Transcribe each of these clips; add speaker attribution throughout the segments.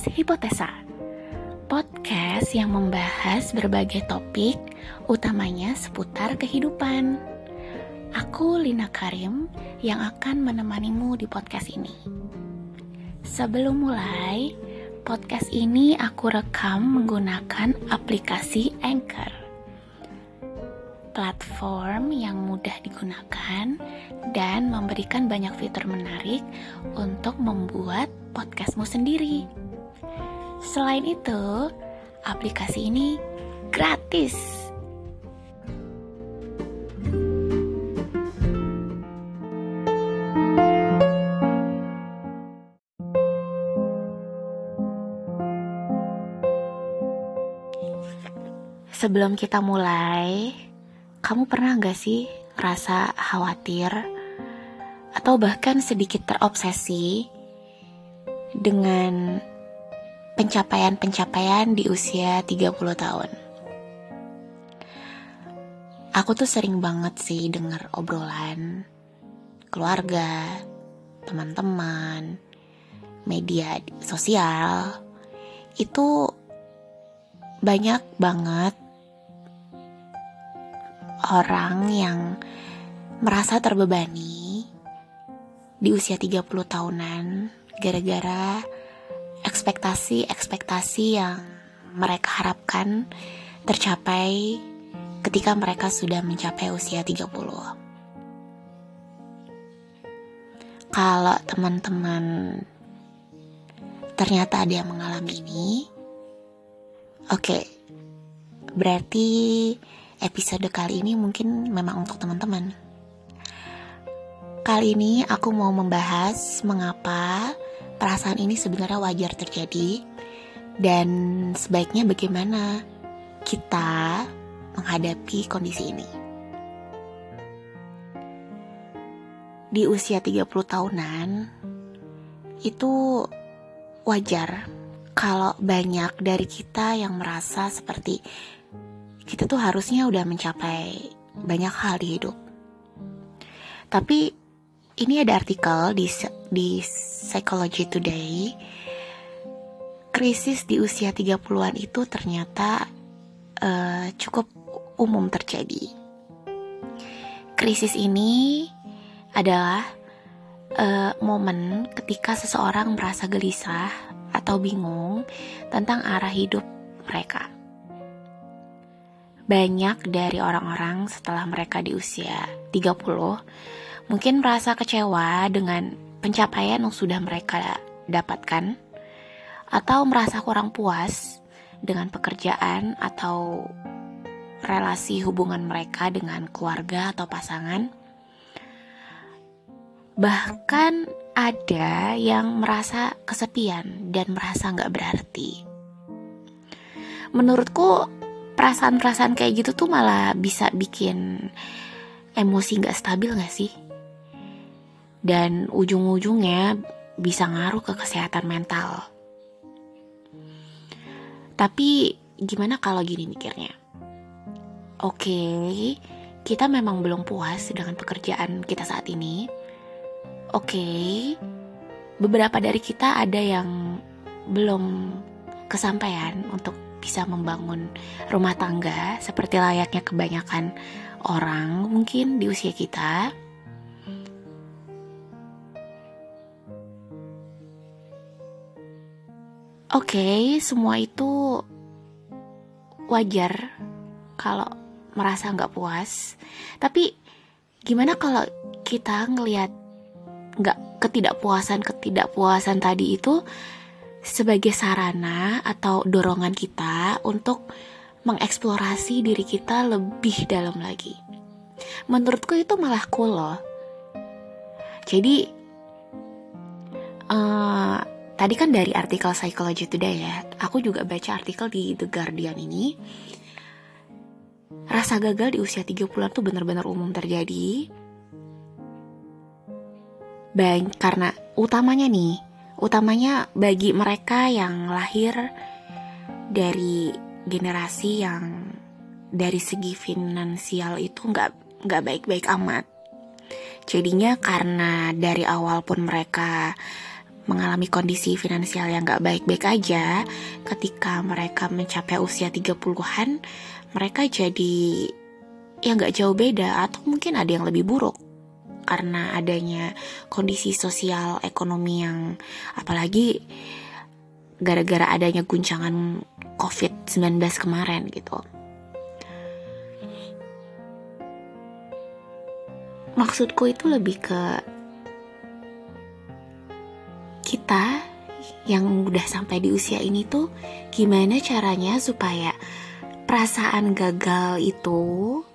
Speaker 1: podcast Hipotesa. Podcast yang membahas berbagai topik, utamanya seputar kehidupan. Aku Lina Karim yang akan menemanimu di podcast ini. Sebelum mulai, podcast ini aku rekam menggunakan aplikasi Anchor. Platform yang mudah digunakan dan memberikan banyak fitur menarik untuk membuat podcastmu sendiri. Selain itu, aplikasi ini gratis. Sebelum kita mulai, kamu pernah gak sih rasa khawatir atau bahkan sedikit terobsesi dengan pencapaian-pencapaian di usia 30 tahun. Aku tuh sering banget sih denger obrolan keluarga, teman-teman, media sosial itu banyak banget orang yang merasa terbebani di usia 30 tahunan gara-gara ekspektasi-ekspektasi yang mereka harapkan tercapai ketika mereka sudah mencapai usia 30. Kalau teman-teman ternyata ada yang mengalami ini, oke, okay, berarti episode kali ini mungkin memang untuk teman-teman. Kali ini aku mau membahas mengapa perasaan ini sebenarnya wajar terjadi dan sebaiknya bagaimana kita menghadapi kondisi ini. Di usia 30 tahunan itu wajar kalau banyak dari kita yang merasa seperti kita tuh harusnya udah mencapai banyak hal di hidup. Tapi ini ada artikel di di Psychology Today. Krisis di usia 30-an itu ternyata uh, cukup umum terjadi. Krisis ini adalah uh, momen ketika seseorang merasa gelisah atau bingung tentang arah hidup mereka. Banyak dari orang-orang setelah mereka di usia 30 mungkin merasa kecewa dengan pencapaian yang sudah mereka dapatkan, atau merasa kurang puas dengan pekerjaan atau relasi hubungan mereka dengan keluarga atau pasangan. Bahkan ada yang merasa kesepian dan merasa nggak berarti. Menurutku perasaan-perasaan kayak gitu tuh malah bisa bikin emosi nggak stabil nggak sih? Dan ujung-ujungnya bisa ngaruh ke kesehatan mental. Tapi gimana kalau gini mikirnya? Oke, kita memang belum puas dengan pekerjaan kita saat ini. Oke, beberapa dari kita ada yang belum kesampaian untuk bisa membangun rumah tangga seperti layaknya kebanyakan orang mungkin di usia kita. Oke, okay, semua itu wajar kalau merasa nggak puas. Tapi gimana kalau kita ngelihat nggak ketidakpuasan ketidakpuasan tadi itu sebagai sarana atau dorongan kita untuk mengeksplorasi diri kita lebih dalam lagi. Menurutku itu malah cool loh. Jadi uh, Tadi kan dari artikel Psychology Today ya, aku juga baca artikel di The Guardian ini. Rasa gagal di usia 30-an tuh benar-benar umum terjadi. Banyak karena utamanya nih, utamanya bagi mereka yang lahir dari generasi yang dari segi finansial itu nggak nggak baik-baik amat. Jadinya karena dari awal pun mereka mengalami kondisi finansial yang gak baik-baik aja, ketika mereka mencapai usia 30-an, mereka jadi ya gak jauh beda atau mungkin ada yang lebih buruk karena adanya kondisi sosial ekonomi yang apalagi gara-gara adanya guncangan COVID-19 kemarin gitu. Maksudku itu lebih ke kita yang udah sampai di usia ini tuh gimana caranya supaya perasaan gagal itu,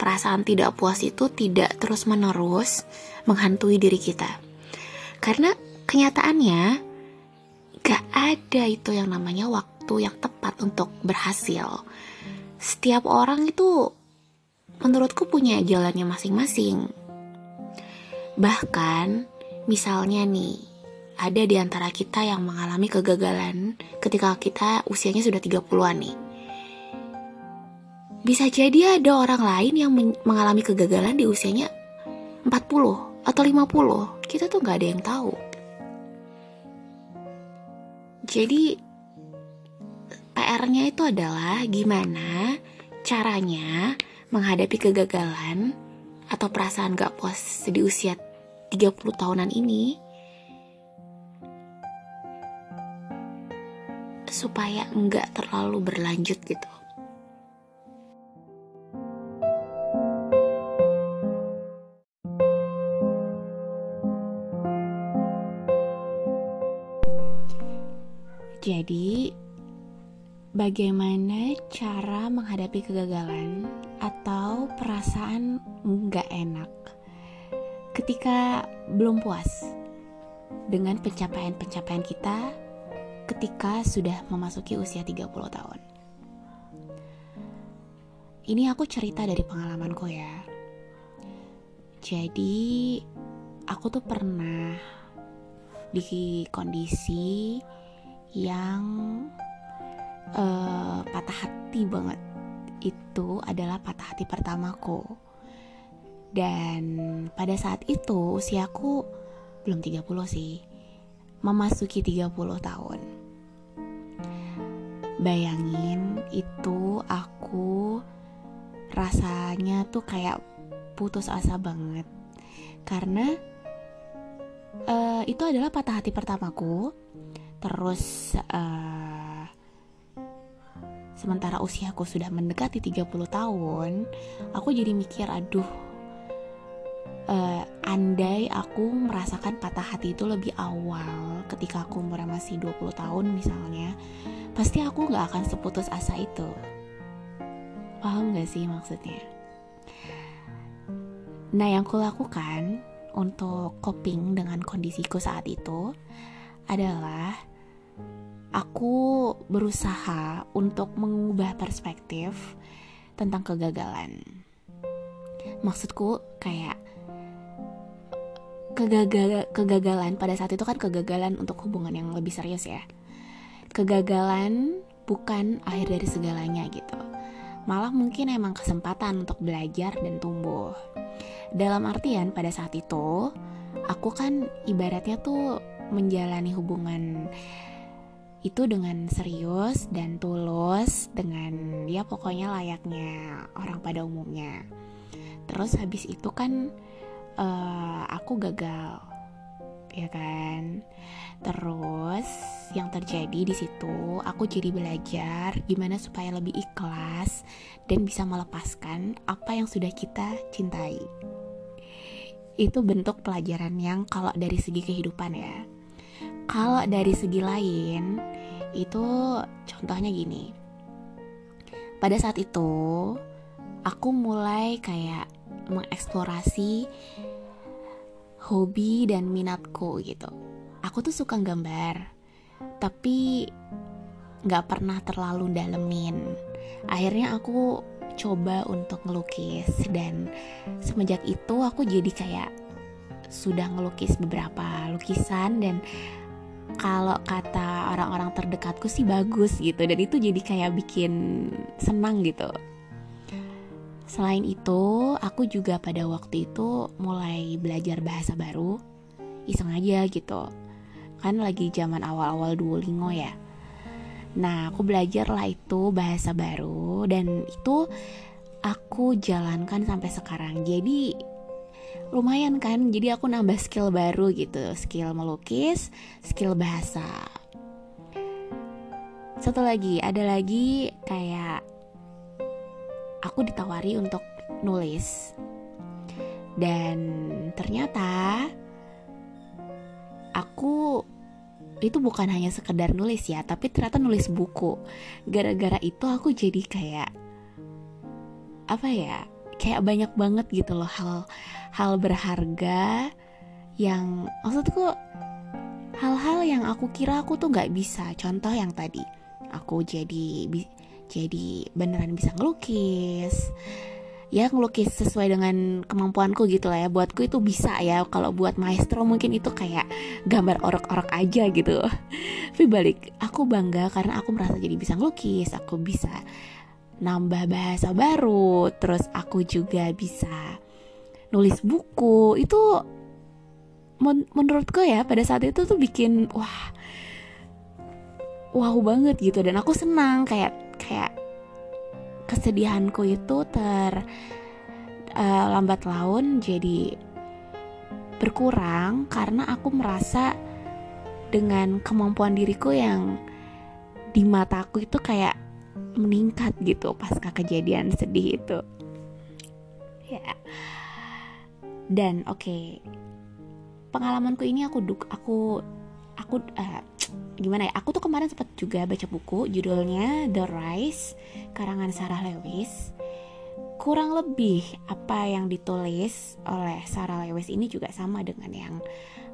Speaker 1: perasaan tidak puas itu tidak terus-menerus menghantui diri kita. Karena kenyataannya gak ada itu yang namanya waktu yang tepat untuk berhasil. Setiap orang itu menurutku punya jalannya masing-masing. Bahkan misalnya nih, ada di antara kita yang mengalami kegagalan ketika kita usianya sudah 30-an nih. Bisa jadi ada orang lain yang mengalami kegagalan di usianya 40 atau 50. Kita tuh gak ada yang tahu. Jadi PR-nya itu adalah gimana caranya menghadapi kegagalan atau perasaan gak puas di usia 30 tahunan ini supaya enggak terlalu berlanjut gitu. Jadi, bagaimana cara menghadapi kegagalan atau perasaan enggak enak ketika belum puas dengan pencapaian-pencapaian kita ketika sudah memasuki usia 30 tahun. Ini aku cerita dari pengalamanku ya. Jadi aku tuh pernah di kondisi yang uh, patah hati banget. Itu adalah patah hati pertamaku. Dan pada saat itu usiaku belum 30 sih memasuki 30 tahun. Bayangin itu aku rasanya tuh kayak putus asa banget karena uh, itu adalah patah hati pertamaku. Terus uh, sementara usiaku sudah mendekati 30 tahun, aku jadi mikir aduh uh, andai aku merasakan patah hati itu lebih awal ketika aku umur masih 20 tahun misalnya pasti aku gak akan seputus asa itu. Paham gak sih maksudnya? Nah yang kulakukan untuk coping dengan kondisiku saat itu adalah aku berusaha untuk mengubah perspektif tentang kegagalan. Maksudku kayak kegagal kegagalan pada saat itu kan kegagalan untuk hubungan yang lebih serius ya. Kegagalan bukan akhir dari segalanya gitu. Malah mungkin emang kesempatan untuk belajar dan tumbuh. Dalam artian pada saat itu aku kan ibaratnya tuh menjalani hubungan itu dengan serius dan tulus dengan ya pokoknya layaknya orang pada umumnya. Terus habis itu kan uh, aku gagal ya kan? Terus yang terjadi di situ aku jadi belajar gimana supaya lebih ikhlas dan bisa melepaskan apa yang sudah kita cintai. Itu bentuk pelajaran yang kalau dari segi kehidupan ya. Kalau dari segi lain itu contohnya gini. Pada saat itu aku mulai kayak mengeksplorasi hobi dan minatku gitu. Aku tuh suka gambar, tapi nggak pernah terlalu dalemin. Akhirnya aku coba untuk ngelukis dan semenjak itu aku jadi kayak sudah ngelukis beberapa lukisan dan kalau kata orang-orang terdekatku sih bagus gitu dan itu jadi kayak bikin senang gitu Selain itu, aku juga pada waktu itu mulai belajar bahasa baru, iseng aja gitu. kan lagi zaman awal-awal Duolingo ya. Nah aku belajar lah itu bahasa baru dan itu aku jalankan sampai sekarang. Jadi lumayan kan? Jadi aku nambah skill baru gitu. Skill melukis skill bahasa. Satu lagi ada lagi kayak aku ditawari untuk nulis. Dan ternyata aku itu bukan hanya sekedar nulis ya tapi ternyata nulis buku. Gara-gara itu aku jadi kayak apa ya kayak banyak banget gitu loh hal hal berharga yang maksudku hal-hal yang aku kira aku tuh nggak bisa. Contoh yang tadi aku jadi jadi beneran bisa ngelukis. Ya ngelukis sesuai dengan kemampuanku gitu lah ya. Buatku itu bisa ya. Kalau buat maestro mungkin itu kayak gambar orok-orok aja gitu. Tapi balik aku bangga karena aku merasa jadi bisa ngelukis. Aku bisa nambah bahasa baru. Terus aku juga bisa nulis buku. Itu men menurutku ya pada saat itu tuh bikin wah wow banget gitu. Dan aku senang kayak kayak kesedihanku itu ter uh, lambat laun jadi berkurang karena aku merasa dengan kemampuan diriku yang di mataku itu kayak meningkat gitu pasca kejadian sedih itu. Ya. Dan oke. Okay, pengalamanku ini aku duk aku aku uh, gimana ya aku tuh kemarin sempat juga baca buku judulnya The Rise karangan Sarah Lewis. Kurang lebih apa yang ditulis oleh Sarah Lewis ini juga sama dengan yang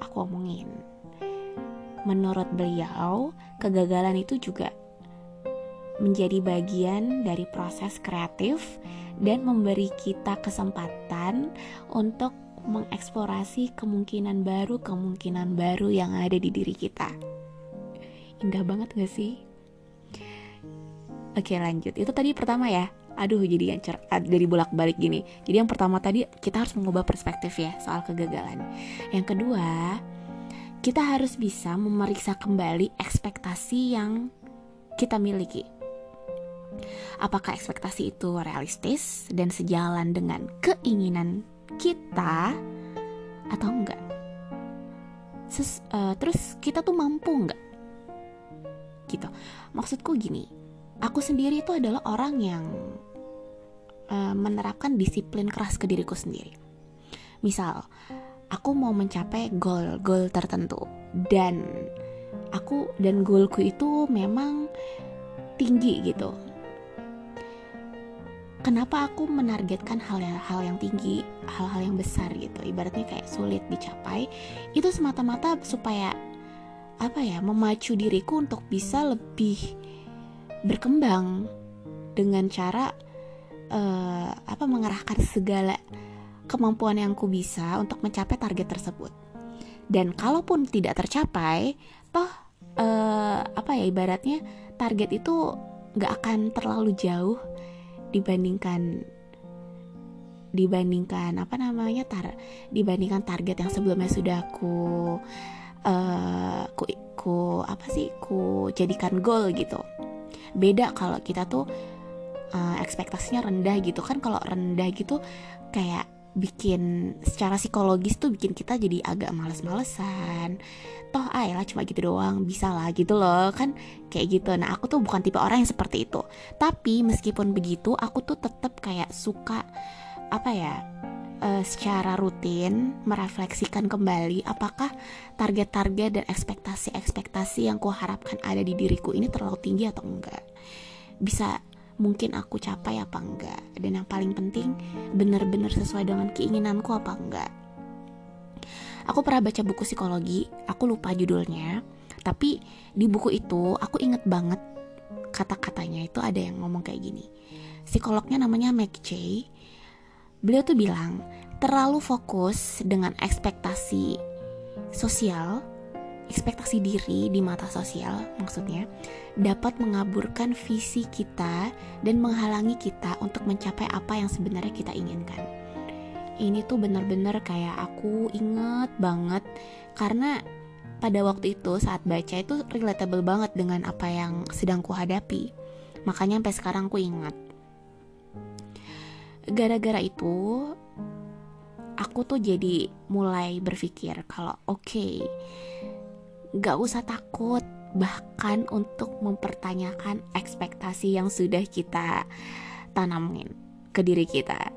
Speaker 1: aku omongin. Menurut beliau kegagalan itu juga menjadi bagian dari proses kreatif dan memberi kita kesempatan untuk mengeksplorasi kemungkinan baru kemungkinan baru yang ada di diri kita indah banget gak sih? Oke lanjut. Itu tadi pertama ya. Aduh jadi yang cer dari bolak balik gini. Jadi yang pertama tadi kita harus mengubah perspektif ya soal kegagalan. Yang kedua kita harus bisa memeriksa kembali ekspektasi yang kita miliki. Apakah ekspektasi itu realistis dan sejalan dengan keinginan kita atau enggak? Ses, uh, terus kita tuh mampu enggak gitu. Maksudku gini aku sendiri itu adalah orang yang uh, menerapkan disiplin keras ke diriku sendiri. Misal aku mau mencapai goal goal tertentu dan aku dan goalku itu memang tinggi gitu. Kenapa aku menargetkan hal-hal yang tinggi, hal-hal yang besar gitu. Ibaratnya kayak sulit dicapai, itu semata-mata supaya apa ya memacu diriku untuk bisa lebih berkembang dengan cara uh, apa mengerahkan segala kemampuan yang ku bisa untuk mencapai target tersebut. Dan kalaupun tidak tercapai toh uh, apa ya ibaratnya target itu nggak akan terlalu jauh dibandingkan dibandingkan apa namanya tar dibandingkan target yang sebelumnya sudah aku uh, ku ku apa sih ku jadikan goal gitu. Beda kalau kita tuh uh, ekspektasinya rendah gitu. Kan kalau rendah gitu kayak bikin secara psikologis tuh bikin kita jadi agak males-malesan. Toh ayolah cuma gitu doang bisa lah gitu loh kan kayak gitu. Nah aku tuh bukan tipe orang yang seperti itu. Tapi meskipun begitu aku tuh tetap kayak suka apa ya uh, secara rutin merefleksikan kembali apakah target-target dan ekspektasi-ekspektasi yang kuharapkan ada di diriku ini terlalu tinggi atau enggak. Bisa mungkin aku capai apa enggak? Dan yang paling penting benar-benar sesuai dengan keinginanku apa enggak? Aku pernah baca buku psikologi aku lupa judulnya tapi di buku itu aku inget banget kata-katanya itu ada yang ngomong kayak gini. Psikolognya namanya McJay beliau tuh bilang terlalu fokus dengan ekspektasi sosial ekspektasi diri di mata sosial maksudnya dapat mengaburkan visi kita dan menghalangi kita untuk mencapai apa yang sebenarnya kita inginkan ini tuh bener-bener kayak aku inget banget karena pada waktu itu saat baca itu relatable banget dengan apa yang sedang ku hadapi. Makanya sampai sekarang ku ingat. Gara-gara itu aku tuh jadi mulai berpikir kalau oke okay, gak usah takut bahkan untuk mempertanyakan ekspektasi yang sudah kita tanamin ke diri kita.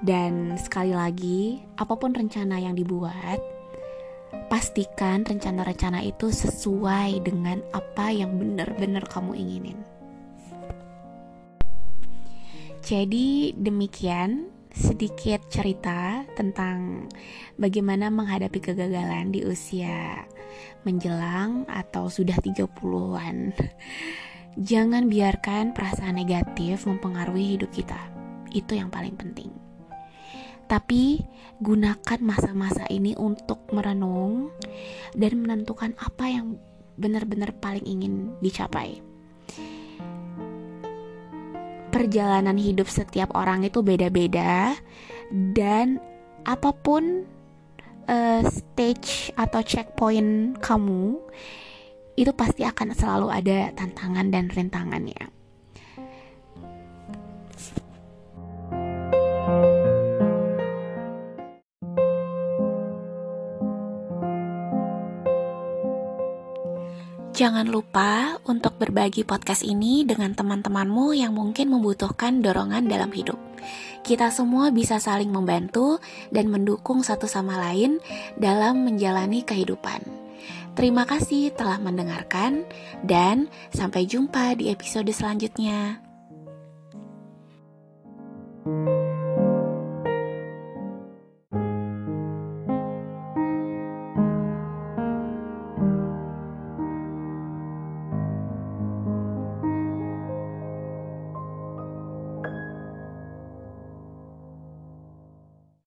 Speaker 1: Dan sekali lagi, apa pun rencana yang dibuat, pastikan rencana-rencana itu sesuai dengan apa yang benar-benar kamu inginin. Jadi, demikian sedikit cerita tentang bagaimana menghadapi kegagalan di usia menjelang atau sudah 30-an. Jangan biarkan perasaan negatif mempengaruhi hidup kita. Itu yang paling penting. Tapi gunakan masa-masa ini untuk merenung dan menentukan apa yang benar-benar paling ingin dicapai perjalanan hidup setiap orang itu beda-beda dan apa pun uh, stage atau checkpoint kamu itu pasti akan selalu ada tantangan dan rintangannya. Jangan lupa untuk berbagi podcast ini dengan teman-temanmu yang mungkin membutuhkan dorongan dalam hidup. Kita semua bisa saling membantu dan mendukung satu sama lain dalam menjalani kehidupan. Terima kasih telah mendengarkan, dan sampai jumpa di episode selanjutnya. thank you